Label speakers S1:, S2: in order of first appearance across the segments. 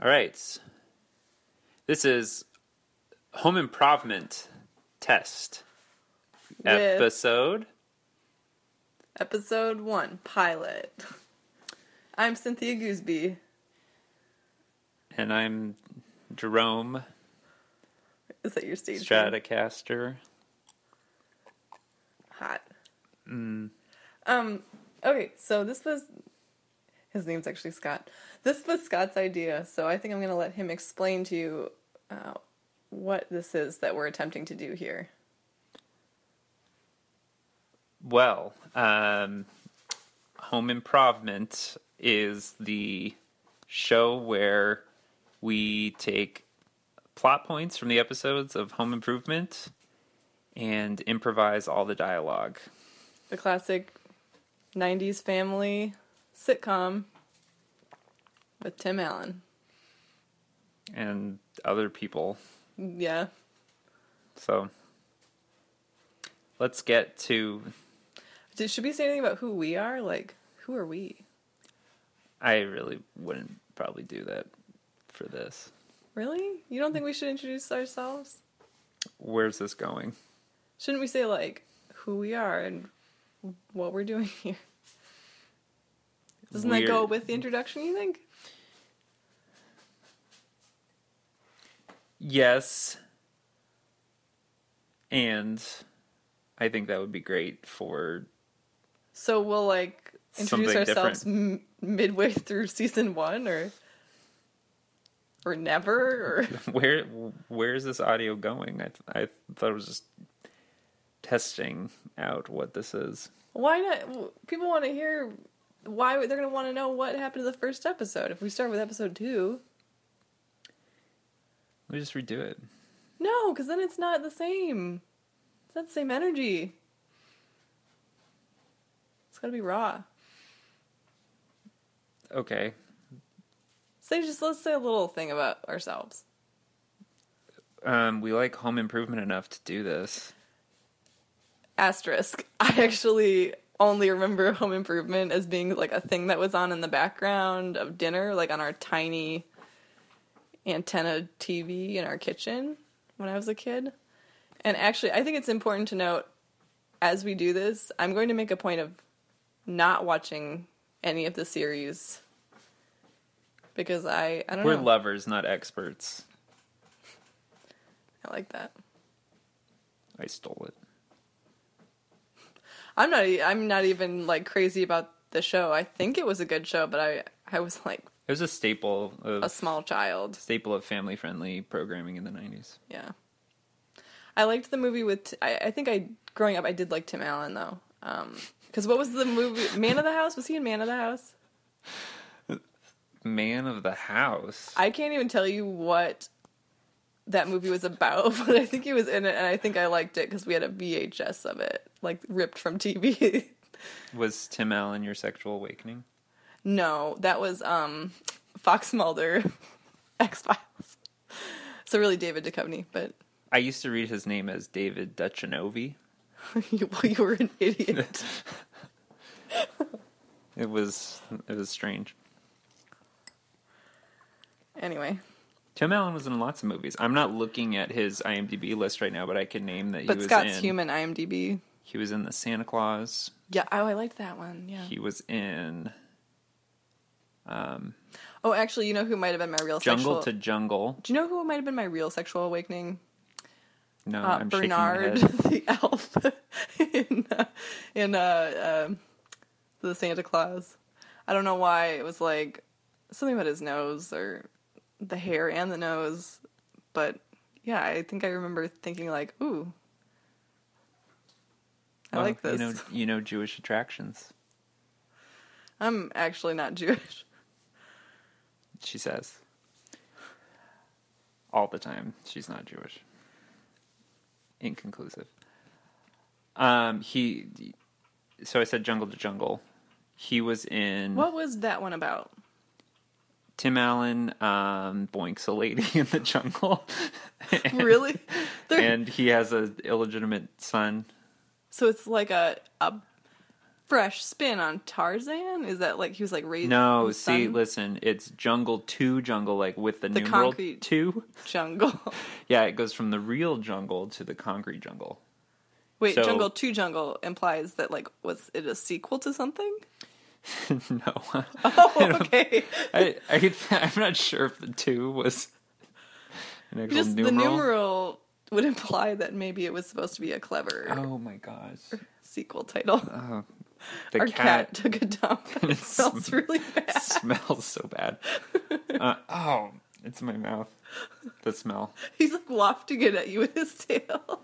S1: All right. This is home improvement test
S2: With-
S1: episode.
S2: Episode one, pilot. I'm Cynthia Gooseby.
S1: And I'm Jerome
S2: Is that your stage? name?
S1: Stratocaster.
S2: Hot.
S1: Mm.
S2: Um. Okay, so this was. His name's actually Scott. This was Scott's idea, so I think I'm going to let him explain to you uh, what this is that we're attempting to do here.
S1: Well, um, Home Improvement is the show where we take plot points from the episodes of Home Improvement and improvise all the dialogue.
S2: The classic 90s family sitcom with Tim Allen.
S1: and other people.
S2: Yeah.
S1: So let's get to.
S2: Did, should we say anything about who we are? Like, who are we?
S1: I really wouldn't probably do that for this.
S2: Really? You don't think we should introduce ourselves?
S1: Where's this going?
S2: Shouldn't we say, like, who we are and what we're doing here? Doesn't that go with the introduction, you think?
S1: Yes. And I think that would be great for.
S2: So we'll, like, introduce ourselves m- midway through season one or. Or never, or
S1: Where where is this audio going? I I thought it was just testing out what this is.
S2: why not? People want to hear why they're going to want to know what happened to the first episode. If we start with episode two,
S1: Me just redo it.
S2: no, because then it's not the same. It's not the same energy. It's got to be raw.
S1: Okay.
S2: Say just let's say a little thing about ourselves.
S1: Um, we like home improvement enough to do this.
S2: Asterisk. I actually only remember Home Improvement as being like a thing that was on in the background of dinner, like on our tiny antenna TV in our kitchen when I was a kid. And actually, I think it's important to note as we do this, I'm going to make a point of not watching any of the series because I I don't
S1: We're
S2: know.
S1: lovers, not experts.
S2: I like that.
S1: I stole it.
S2: I'm not. I'm not even like crazy about the show. I think it was a good show, but I I was like
S1: It was a staple of
S2: a small child.
S1: staple of family friendly programming in the nineties.
S2: Yeah. I liked the movie with. I, I think I growing up I did like Tim Allen though. Um, because what was the movie? Man of the House. Was he in Man of the House?
S1: Man of the House.
S2: I can't even tell you what that movie was about, but I think he was in it, and I think I liked it because we had a VHS of it, like ripped from TV.
S1: Was Tim Allen your sexual awakening?
S2: No, that was um Fox Mulder, X Files. So really, David Duchovny, but
S1: I used to read his name as David Duchovny.
S2: you, you were an idiot.
S1: It was it was strange.
S2: anyway,
S1: Tim Allen was in lots of movies. I'm not looking at his IMDb list right now, but I can name that he
S2: but
S1: was
S2: Scott's
S1: in.
S2: human IMDb.
S1: He was in the Santa Clause.
S2: Yeah, oh, I liked that one. Yeah.
S1: He was in
S2: Oh, actually, you know who might have been my real
S1: Jungle
S2: sexual...
S1: to Jungle.
S2: Do you know who might have been my real sexual awakening?
S1: No,
S2: Uh,
S1: I'm
S2: Bernard,
S1: shaking my head.
S2: the elf in uh, in uh, um the Santa Clause. I don't know why it was like something about his nose or the hair and the nose, but yeah, I think I remember thinking like, "Ooh, I
S1: Well,
S2: like this."
S1: You know, you know Jewish attractions.
S2: I'm actually not Jewish.
S1: She says all the time she's not Jewish. Inconclusive. Um, he. So I said Jungle to Jungle. He was in
S2: What was that one about?
S1: Tim Allen um, boinks a lady in the jungle. and,
S2: Really? There-
S1: And he has an illegitimate son.
S2: So it's like a a fresh spin on Tarzan? Is that like he was like raised?
S1: No, see, listen, it's Jungle Two Jungle, like with the,
S2: The
S1: numeral
S2: concrete-
S1: two.
S2: jungle.
S1: Yeah, it goes from the real jungle to the concrete jungle.
S2: Wait,
S1: So-
S2: Jungle Two Jungle implies that like was it a sequel to something?
S1: no,
S2: Oh, okay.
S1: I, I, I'm not sure if the two was an actual
S2: Just
S1: numeral.
S2: the numeral would imply that maybe it was supposed to be a clever
S1: Oh my gosh,
S2: sequel title.
S1: oh, the
S2: Our cat,
S1: cat,
S2: took a dump and it smells really bad.
S1: smells so bad. Uh, oh, it's in my mouth. The smell.
S2: He's like wafting it at you with his tail.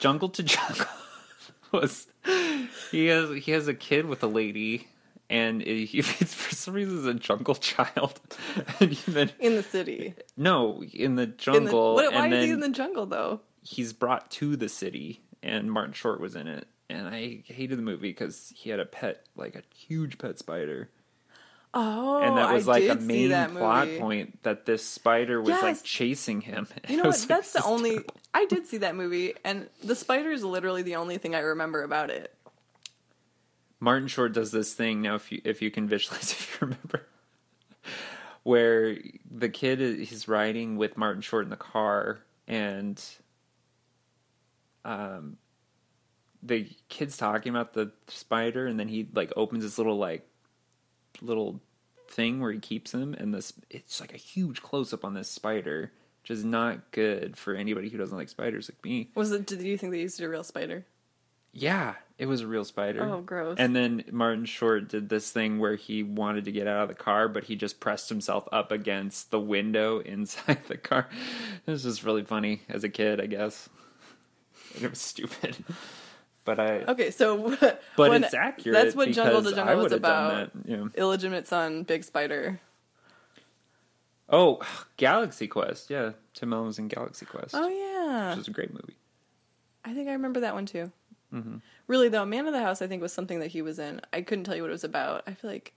S1: Jungle to Jungle was he has he has a kid with a lady, and he, it's for some reason is a jungle child, and then
S2: In the city.
S1: no in the
S2: In the,
S1: jungle,
S2: what, why is
S1: then
S2: he in the jungle though?
S1: he's brought to the city, and Martin Short was in it, and I hated the movie because he had a pet like a huge pet spider.
S2: Oh,
S1: and that was
S2: I
S1: like a main plot
S2: movie.
S1: point that this spider was like chasing him.
S2: You know what? That's the only. I did see that movie, and the spider is literally the only thing I remember about it.
S1: Martin Short does this thing now. If you if you can visualize, if you remember, where the kid is he's riding with Martin Short in the car, and um, the kid's talking about the spider, and then he like opens his little like little thing where he keeps him, and this it's like a huge close up on this spider, which is not good for anybody who doesn't like spiders like me.
S2: Was it? Did you think they used a real spider?
S1: Yeah, it was a real spider.
S2: Oh, gross.
S1: And then Martin Short did this thing where he wanted to get out of the car, but he just pressed himself up against the window inside the car. It was just really funny as a kid, I guess. And it was stupid. But I
S2: Okay, so
S1: but
S2: when-
S1: it's accurate.
S2: That's what Jungle to Jungle was about.
S1: that, yeah.
S2: Illegitimate son, big spider.
S1: Oh, Galaxy Quest. Yeah, Tim Allen was in Galaxy Quest,
S2: Oh yeah,
S1: which is a great movie.
S2: I think I remember that one too.
S1: Mm-hmm.
S2: Really though, Man of the House I think was something that he was in. I couldn't tell you what it was about. I feel like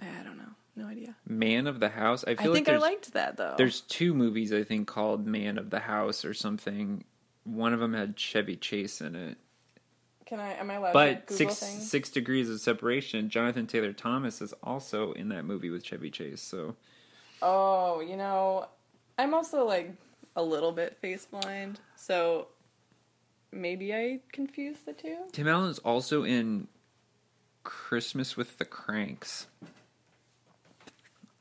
S2: I don't know, no idea.
S1: Man of the House. I
S2: I
S1: feel like
S2: think I liked that though.
S1: There's two movies I think called Man of the House or something. One of them had Chevy Chase in it.
S2: Can I? Am I allowed to
S1: But
S2: Google
S1: six
S2: things?
S1: six degrees of separation. Jonathan Taylor Thomas is also in that movie with Chevy Chase. So
S2: Oh, you know, I'm also like a little bit face blind, so maybe I confused the two.
S1: Tim Allen is also in Christmas with the Cranks.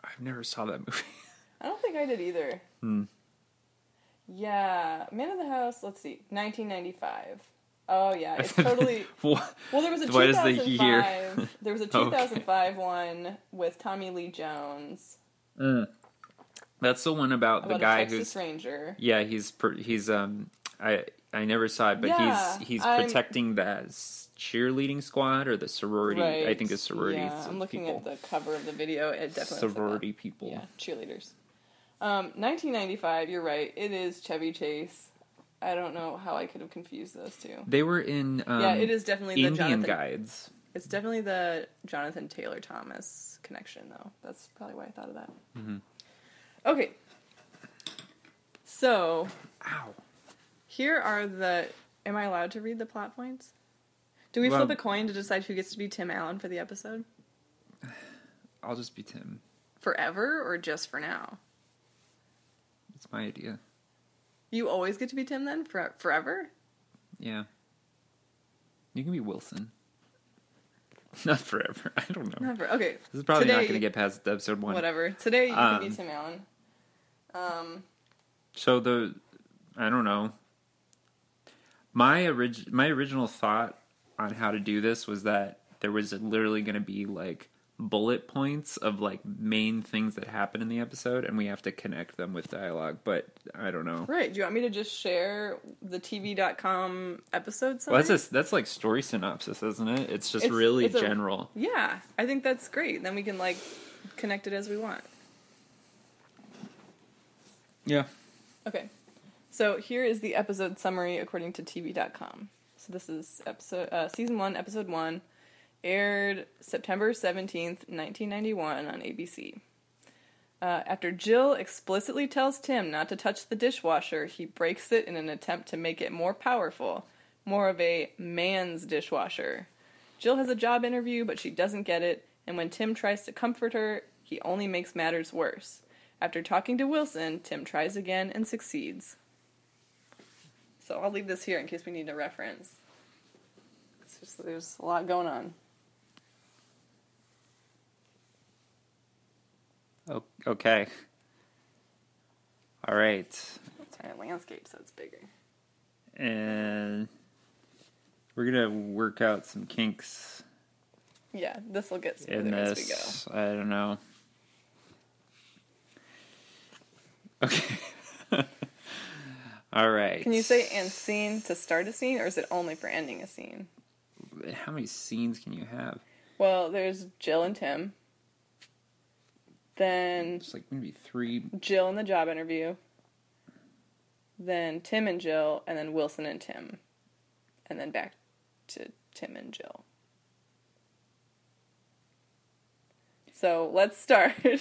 S1: I've never saw that movie.
S2: I don't think I did either.
S1: Hmm.
S2: Yeah, Man of the House. Let's see, 1995. Oh yeah, it's totally. Well, there was a
S1: Why does the year-
S2: there was a
S1: Okay.
S2: 2005 one with Tommy Lee Jones
S1: Mm. That's the one about,
S2: about
S1: the guy who's
S2: Ranger.
S1: yeah he's per, he's um I I never saw it but
S2: Yeah,
S1: he's he's
S2: I'm-
S1: protecting the cheerleading squad or the sorority I think it's sorority
S2: Yeah, I'm looking
S1: people.
S2: at the cover of the video. It definitely looks like that.
S1: sorority people.
S2: Yeah, cheerleaders. Um, 1995. You're right. It is Chevy Chase. I don't know how I could have confused those two.
S1: They were in um,
S2: yeah, it is definitely the
S1: Indian
S2: Jonathan.
S1: Guides.
S2: It's definitely the Jonathan Taylor Thomas connection, though. That's probably why I thought of that.
S1: Mm-hmm.
S2: Okay. So
S1: Ow.
S2: here are the. Am I allowed to read the plot points? Do we
S1: Well-
S2: flip a coin to decide who gets to be Tim Allen for the episode?
S1: I'll just be Tim.
S2: Forever or just for now?
S1: My idea.
S2: You always get to be Tim then? For, forever?
S1: Yeah. You can be Wilson. Not forever. I don't know.
S2: Never. Okay.
S1: This is probably not going to get past episode one.
S2: Whatever. Today you can be
S1: Um,
S2: Tim Allen. Um,
S1: So the, I don't know. My orig- my original thought on how to do this was that there was literally going to be like bullet points of like main things that happen in the episode, and we have to connect them with dialogue. But I don't know.
S2: right. Do you want me to just share the TV.com episode
S1: Well,
S2: summary?
S1: that's just, that's like story synopsis, isn't it? It's just
S2: It's-
S1: really
S2: it's a-
S1: general.
S2: Yeah, I think that's great. Then we can like connect it as we want.
S1: Yeah.
S2: Okay. So here is the episode summary according to TV.com. So this is episode uh, season one, episode one, aired September seventeenth, nineteen ninety one on ABC. Uh, after Jill explicitly tells Tim not to touch the dishwasher, he breaks it in an attempt to make it more powerful. more of a man's dishwasher. Jill has a job interview, but she doesn't get it, and when Tim tries to comfort her, he only makes matters worse. After talking to Wilson, Tim tries again and succeeds. So I'll leave this here in case we need a reference. Just, there's a lot going on.
S1: Okay. All right.
S2: It landscape so it's bigger.
S1: And we're going to work out some kinks
S2: Yeah, this will get
S1: in
S2: smoother as we go.
S1: this. I don't know. Okay. All right.
S2: Can you say and scene to start a scene, or is it only for ending a scene?
S1: How many scenes can you have?
S2: Well, there's Jill and Tim. Then
S1: It's like maybe three.
S2: Jill in the job interview. Then Tim and Jill, and then Wilson and Tim. And then back to Tim and Jill. So let's start. do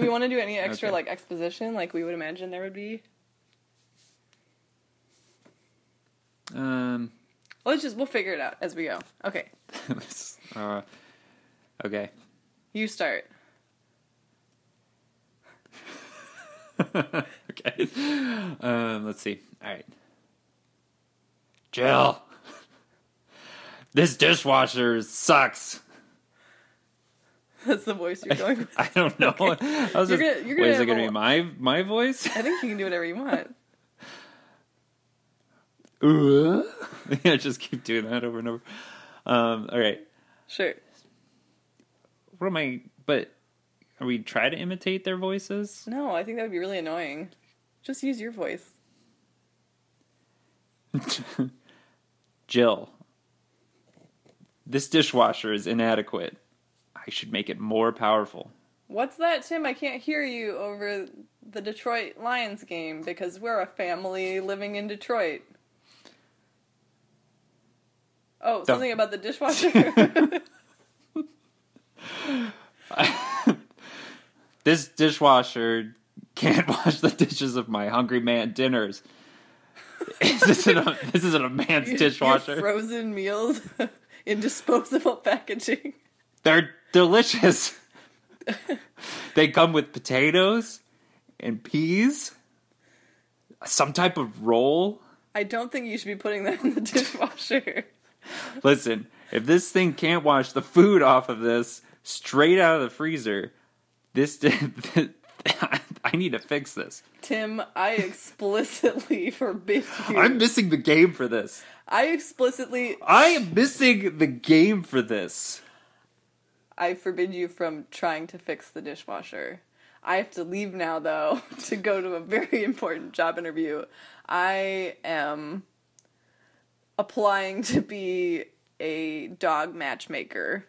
S2: we want to do any extra
S1: Okay.
S2: like exposition like we would imagine there would be?
S1: Um.
S2: Let's just we'll figure it out as we go. Okay.
S1: uh, okay.
S2: You start.
S1: okay. Um, let's see. All right. Jill, this dishwasher sucks.
S2: That's the voice you're going with.
S1: I don't know. I was
S2: You're
S1: just-
S2: gonna- you're gonna
S1: is it gonna be my my voice?
S2: I think you can do whatever you want.
S1: Yeah, just keep doing that over and over. Um, all right.
S2: Sure.
S1: What am I? But are we try to imitate their voices?
S2: No, I think that would be really annoying. Just use your voice.
S1: Jill, this dishwasher is inadequate. I should make it more powerful.
S2: What's that, Tim? I can't hear you over the Detroit Lions game because we're a family living in Detroit. Oh, something about the dishwasher.
S1: This dishwasher can't wash the dishes of my hungry man dinners. this isn't a, this isn't a man's
S2: Your
S1: dishwasher.
S2: frozen meals in disposable packaging.
S1: They're delicious. they come with potatoes and peas, some type of roll.
S2: I don't think you should be putting that in the dishwasher.
S1: Listen, if this thing can't wash the food off of this straight out of the freezer, this did. I need to fix this.
S2: Tim, I explicitly forbid you.
S1: I'm missing the game for this.
S2: I explicitly
S1: I am missing the game for this.
S2: I forbid you from trying to fix the dishwasher. I have to leave now, though, to go to a very important job interview. I am applying to be a dog matchmaker.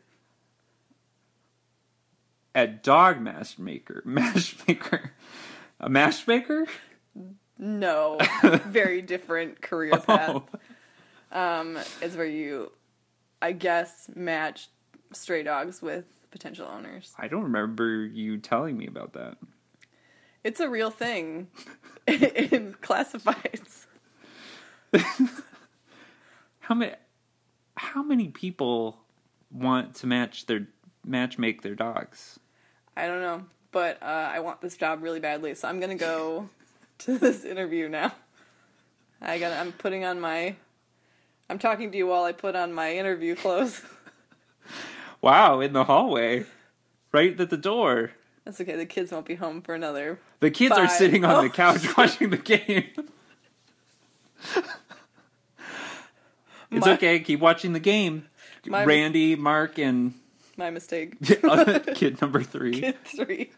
S1: A dog matchmaker, matchmaker, a matchmaker.
S2: No, very different career path.
S1: Oh,
S2: Um, is where you, I guess, match stray dogs with potential owners.
S1: I don't remember you telling me about that.
S2: It's a real thing in classifieds.
S1: How many? How many people want to match their match make their dogs?
S2: I don't know, but uh, I want this job really badly, so I'm gonna go to this interview now. I got. I'm putting on my. I'm talking to you while I put on my interview clothes.
S1: Wow, in the hallway, right at the door.
S2: That's okay. The kids won't be home for another.
S1: The kids are sitting on
S2: Oh.
S1: the couch watching the game. it's
S2: My-
S1: okay. Keep watching the game.
S2: My-
S1: Randy, Mark, and
S2: My mistake.
S1: kid number three.
S2: Kid three.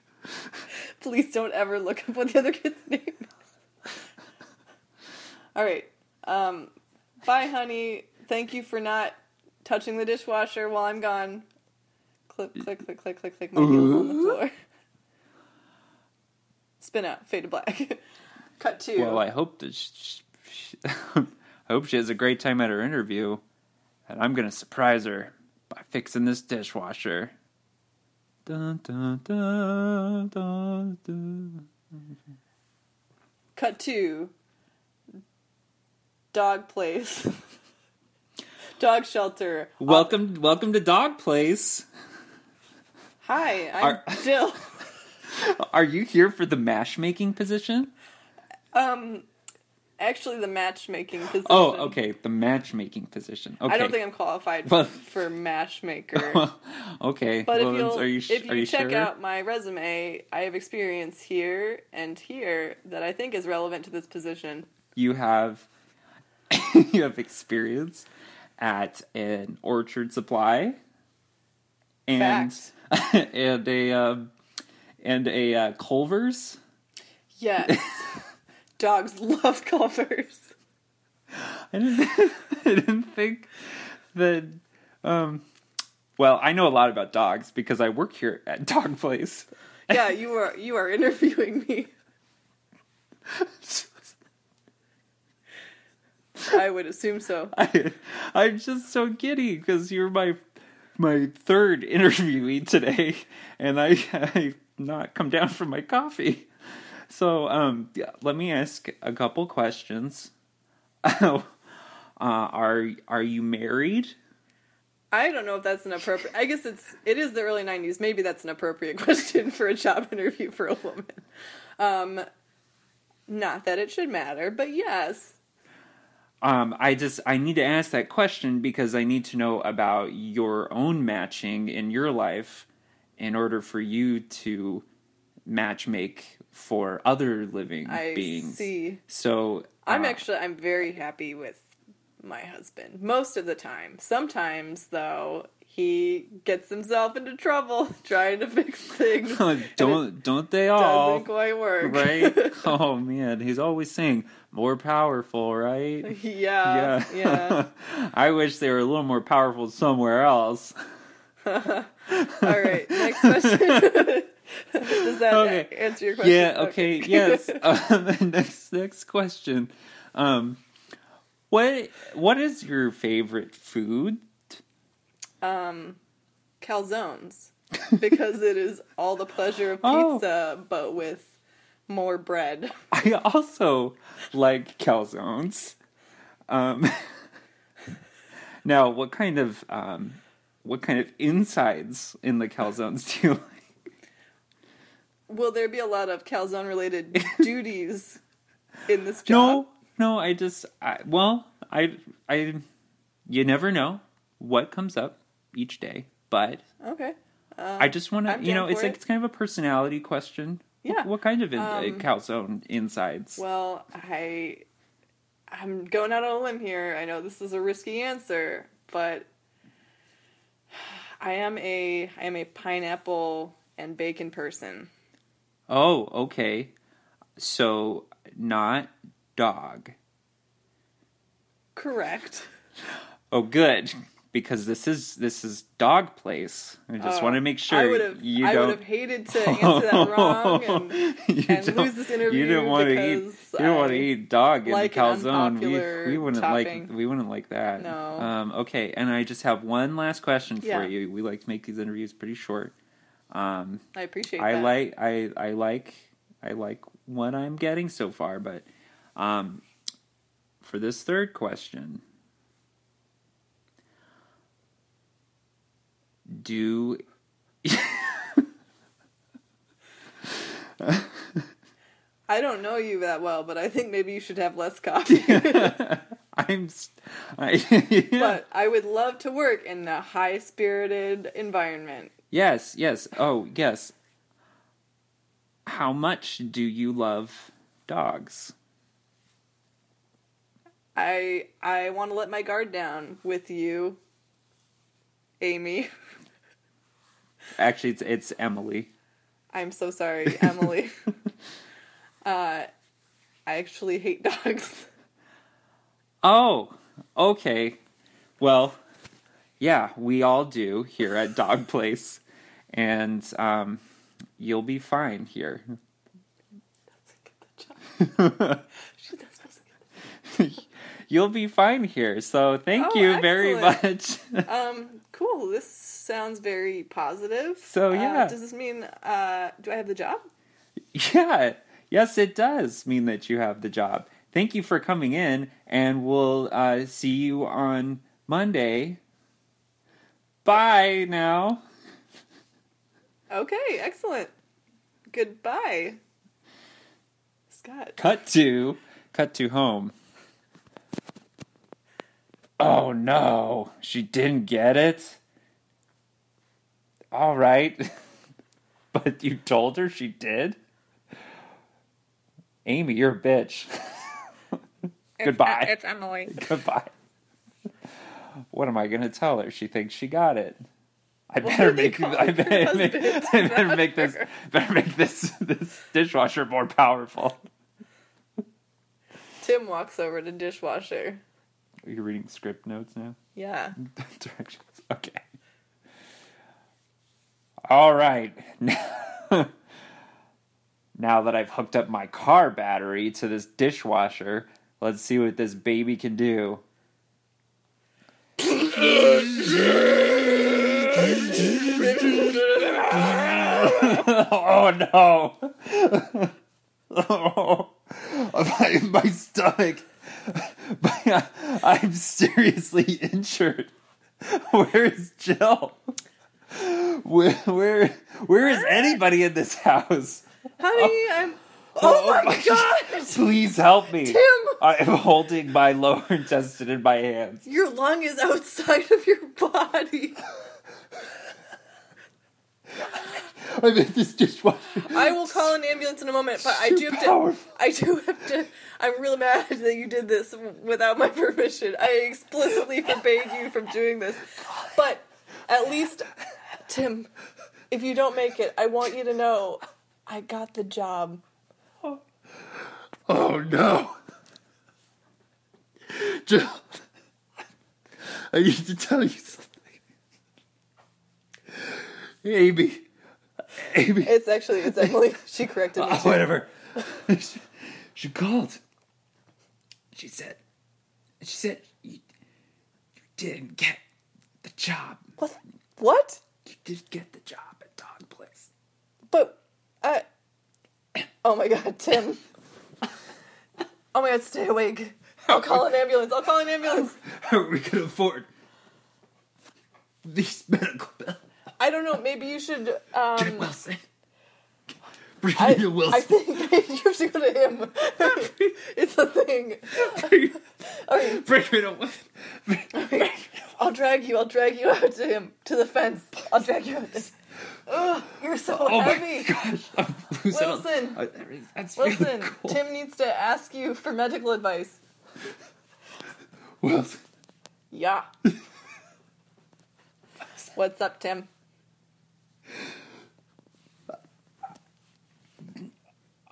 S2: Please don't ever look up what the other kid's name is. All right. Um, bye, honey. Thank you for not touching the dishwasher while I'm gone. Click, click, click, click, click, click. My heels on the floor. Spin out. Fade to black. Cut two.
S1: Well, I hope that she, she, I hope she has a great time at her interview, and I'm gonna surprise her by fixing this dishwasher. Dun, dun, dun, dun, dun.
S2: Cut two. dog place, dog shelter.
S1: Welcome, welcome to Dog Place.
S2: Hi, I'm
S1: Are-
S2: Jill.
S1: Are you here for the mash making position?
S2: Um, actually, the matchmaking position.
S1: Oh, okay, the matchmaking position. Okay.
S2: I don't think I'm qualified
S1: Well-
S2: for matchmaker.
S1: okay.
S2: But
S1: well,
S2: if you'll,
S1: are you, sh-
S2: if you, check
S1: sure?
S2: out my resume, I have experience here and here that I think is relevant to this position.
S1: you have you have experience at an orchard supply and and a um, and a uh, Culver's.
S2: Yes, dogs love Culvers.
S1: I didn't I didn't think that. Um, well, I know a lot about dogs because I work here at Dog Place.
S2: Yeah, you are you are interviewing me. I would assume so.
S1: I, I'm just so giddy because you're my my third interviewee today, and I I've not come down from my coffee. So um, let me ask a couple questions. uh, are are you married?
S2: I don't know if that's an appropriate. I guess it's it is the early '90s. Maybe that's an appropriate question for a job interview for a woman. Um, not that it should matter, but yes.
S1: Um, I just I need to ask that question because I need to know about your own matching in your life in order for you to match make for other living
S2: I
S1: beings.
S2: see.
S1: So
S2: I'm
S1: uh,
S2: actually I'm very happy with my husband most of the time. Sometimes though, he gets himself into trouble trying to fix things.
S1: don't don't they all
S2: doesn't quite work.
S1: right? oh man, he's always saying more powerful, right?
S2: yeah.
S1: yeah.
S2: Yeah.
S1: I wish they were a little more powerful somewhere else.
S2: All right. Next question. Does that
S1: Okay.
S2: answer your question?
S1: Yeah. Okay. yes. Uh, next next question. Um, what what is your favorite food?
S2: Um, calzones because it is all the pleasure of
S1: Oh.
S2: pizza, but with more bread.
S1: I also like calzones. Um, now, what kind of um, what kind of insides in the calzones do you like?
S2: Will there be a lot of calzone related duties in this job?
S1: no. No. I just I, well, I I you never know what comes up each day, but
S2: Okay. Um,
S1: I just want to you know it's like
S2: it.
S1: it's kind of a personality question.
S2: Yeah.
S1: What, what kind of in, uh,
S2: Um,
S1: calzone insides?
S2: Well, I I'm going out on a limb here. I know this is a risky answer, but I am a I am a pineapple and bacon person.
S1: Oh, okay. So not dog.
S2: Correct.
S1: Oh, good. Because this is this is dog place. I just
S2: Oh,
S1: want to make sure
S2: I would have
S1: you
S2: I
S1: don't.
S2: would have hated to answer that wrong and
S1: You
S2: and
S1: don't-
S2: lose this interview
S1: You don't want to eat.
S2: because
S1: You don't want to
S2: I
S1: eat dog in
S2: like an
S1: calzone.
S2: unpopular
S1: We, we wouldn't
S2: topping.
S1: like. We wouldn't like that.
S2: No.
S1: Um, okay, and I just have one last question for you. We like to make these interviews pretty short. Um,
S2: I appreciate
S1: I
S2: that.
S1: like I I like I like what I'm getting so far, but um, for this third question, do
S2: I don't know you that well, but I think maybe you should have less coffee.
S1: I'm st- I,
S2: but I would love to work in a high spirited environment.
S1: Yes yes oh yes. How much do you love dogs?
S2: I I want to let my guard down with you, Amy.
S1: Actually, it's it's Emily.
S2: I'm so sorry, Emily. uh, I actually hate dogs.
S1: Oh, okay. Well, yeah, we all do here at Dog Place, and um, you'll be fine here. You'll be fine here. So thank
S2: Oh,
S1: you very much.
S2: Um, cool. This sounds very positive.
S1: So,
S2: Uh,
S1: yeah.
S2: does this mean uh, do I have the job?
S1: yeah, yes, it does mean that you have the job. thank you for coming in, and we'll uh, see you on Monday. Bye now.
S2: Okay, excellent. Goodbye. Scott.
S1: Cut to cut to home. Oh no, she didn't get it. All right. but you told her she did? Amy, you're a bitch. Goodbye.
S2: It's Emily.
S1: Goodbye. What am I going to tell her? She thinks she got it. I better make I better make. I better make this better make this this dishwasher more powerful.
S2: Tim walks over to dishwasher.
S1: Are you reading script notes now?
S2: Yeah.
S1: Directions. Okay. All right. Now, now that I've hooked up my car battery to this dishwasher, let's see what this baby can do. Oh no! oh, my, my stomach. My- I'm seriously injured. Where is Jill? Where, where, where is anybody in this house?
S2: Honey, I'm. Oh, my god!
S1: Please help me.
S2: Tim!
S1: I am holding my lower intestine in my hands.
S2: Your lung is outside of your body.
S1: I'm in this dishwasher.
S2: I will call an ambulance in a moment, but I do have to. I do have to. I'm really mad that you did this without my permission. I explicitly forbade you from doing this. But at least, Tim, if you don't make it, I want you to know I got the job.
S1: Oh no. Jill, I need to tell you something. Amy. Amy.
S2: It's actually it's Emily. She corrected me.
S1: Oh,
S2: Too.
S1: whatever. she, she called. She said, she said, you, you didn't get the job.
S2: What? What?
S1: You did get the job at Dog Place.
S2: But I. Oh my god, Tim. Oh my god, stay awake. I'll call an ambulance. I'll call an ambulance.
S1: How are we going to afford these medical bills?
S2: I don't know. Maybe you should. Um,
S1: Wilson. Bring
S2: I,
S1: me to Wilson.
S2: I think you have to go to him. it's a thing.
S1: bring,
S2: Okay,
S1: bring me to Wilson. Bring-
S2: I'll drag you. I'll drag you out to him to the fence. I'll drag you out. To... Ugh, you're so
S1: Oh my
S2: heavy.
S1: gosh, I'm losing.
S2: Wilson.
S1: I- that's really
S2: Wilson,
S1: cool.
S2: Tim needs to ask you for medical advice.
S1: Wilson.
S2: Yeah. What's up, Tim?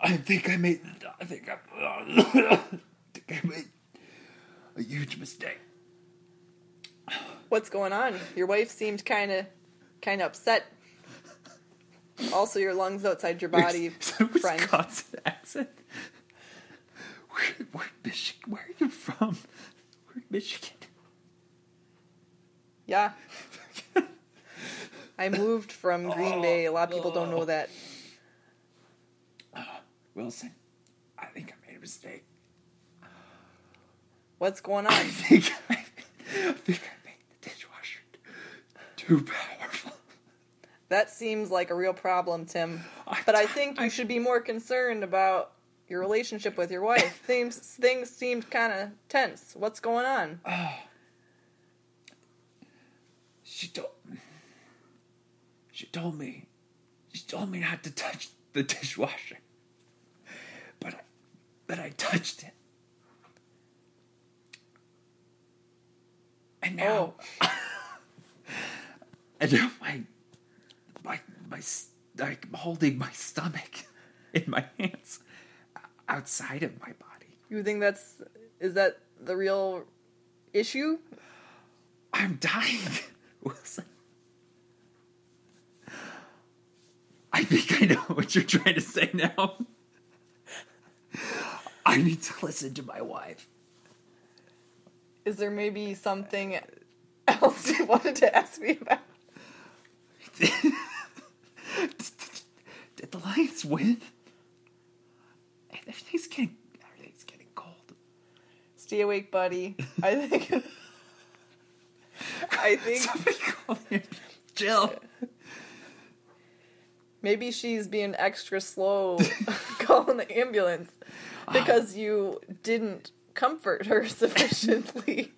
S1: I think I made. I think I. I think I made a huge mistake.
S2: What's going on? Your wife seemed kind of, kind of upset. Also, your lungs outside your body,
S1: Is that a
S2: friend.
S1: Wisconsin accent. Where, where, Michigan? Where are you from? Where, Michigan?
S2: Yeah. I moved from Green Bay. A lot of people don't know that.
S1: Uh, Wilson, I think I made a mistake.
S2: What's going
S1: I
S2: on?
S1: think I, I think I made the dishwasher too powerful.
S2: That seems like a real problem, Tim. But I think you should be more concerned about your relationship with your wife. Things things seemed kind of tense. What's going on?
S1: She told. She told me. She told me not to touch the dishwasher. But I, but I touched it. And now, and now my, my, my, like holding my stomach in my hands, outside of my body.
S2: You think that's is that the real issue?
S1: I'm dying, Wilson. I think I know what you're trying to say now. I need to listen to my wife.
S2: Is there maybe something else you wanted to ask me about?
S1: Did the Lions win? Everything's getting everything's getting cold.
S2: Stay awake, buddy. I think. I think
S1: Somebody call the Jill.
S2: maybe she's being extra slow calling the ambulance because ah. you didn't comfort her sufficiently.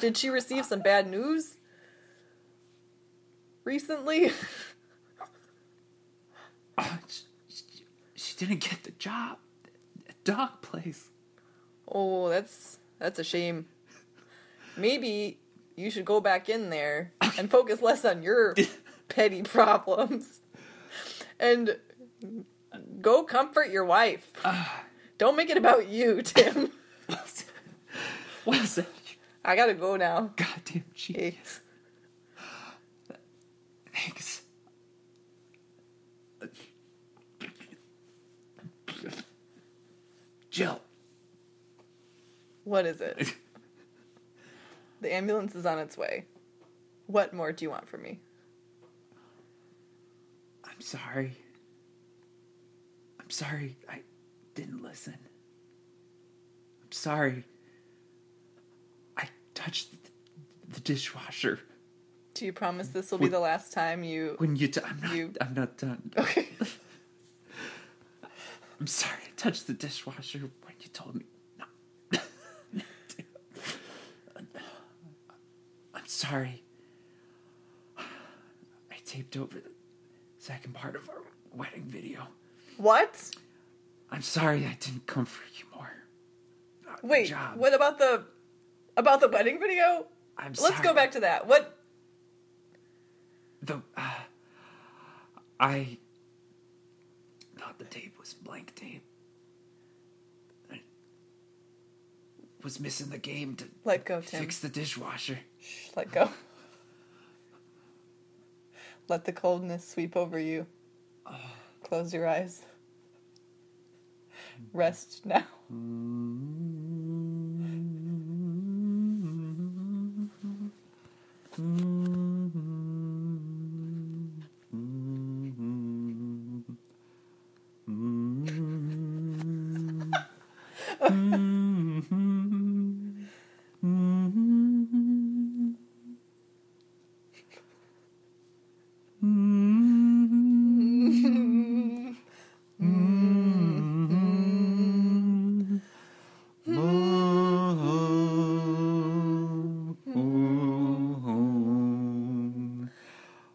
S2: Did she receive some bad news recently?
S1: Oh, she, didn't get the job. at Dog place.
S2: Oh, that's that's a shame. Maybe you should go back in there and focus less on your petty problems and go comfort your wife. Don't make it about you, Tim.
S1: What is that?
S2: I gotta go now.
S1: Goddamn
S2: Hey.
S1: genius. Thanks. Jill.
S2: What is it? The ambulance is on its way. What more do you want from me?
S1: I'm sorry. I'm sorry I didn't listen. I'm sorry. I touched the, the dishwasher
S2: Do you promise this will be the last time you.
S1: when you. T- I'm not.
S2: You-
S1: I'm not done.
S2: Okay.
S1: I'm sorry. I touched the dishwasher when you told me. No. I'm sorry. I taped over the second part of our wedding video.
S2: What?
S1: I'm sorry I didn't comfort you more. the
S2: Wait, what about the. About the wedding video?
S1: I'm sorry.
S2: Let's
S1: sorry.
S2: go back to that. What.
S1: The uh, I thought the tape blank tape. I was missing the game to
S2: Let go, Tim.
S1: fix the dishwasher.
S2: Shh, let go. Let the coldness sweep over you. Close your eyes. Rest now. Mm-hmm.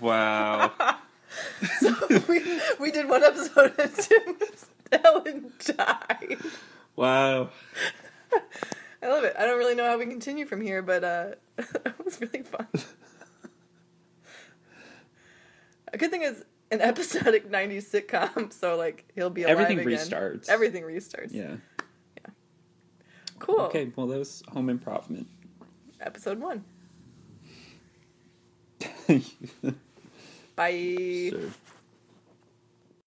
S1: Wow.
S2: we, we did one episode and Tim Allen died.
S1: wow.
S2: I love it. I don't really know how we continue from here, but uh, it was really fun. A good thing is an episodic '90s sitcom, so like he'll be alive
S1: Everything
S2: again.
S1: restarts.
S2: Everything restarts. Yeah.
S1: Yeah.
S2: Cool.
S1: Okay, well that was home improvement.
S2: Episode one. Bye.
S1: Sure.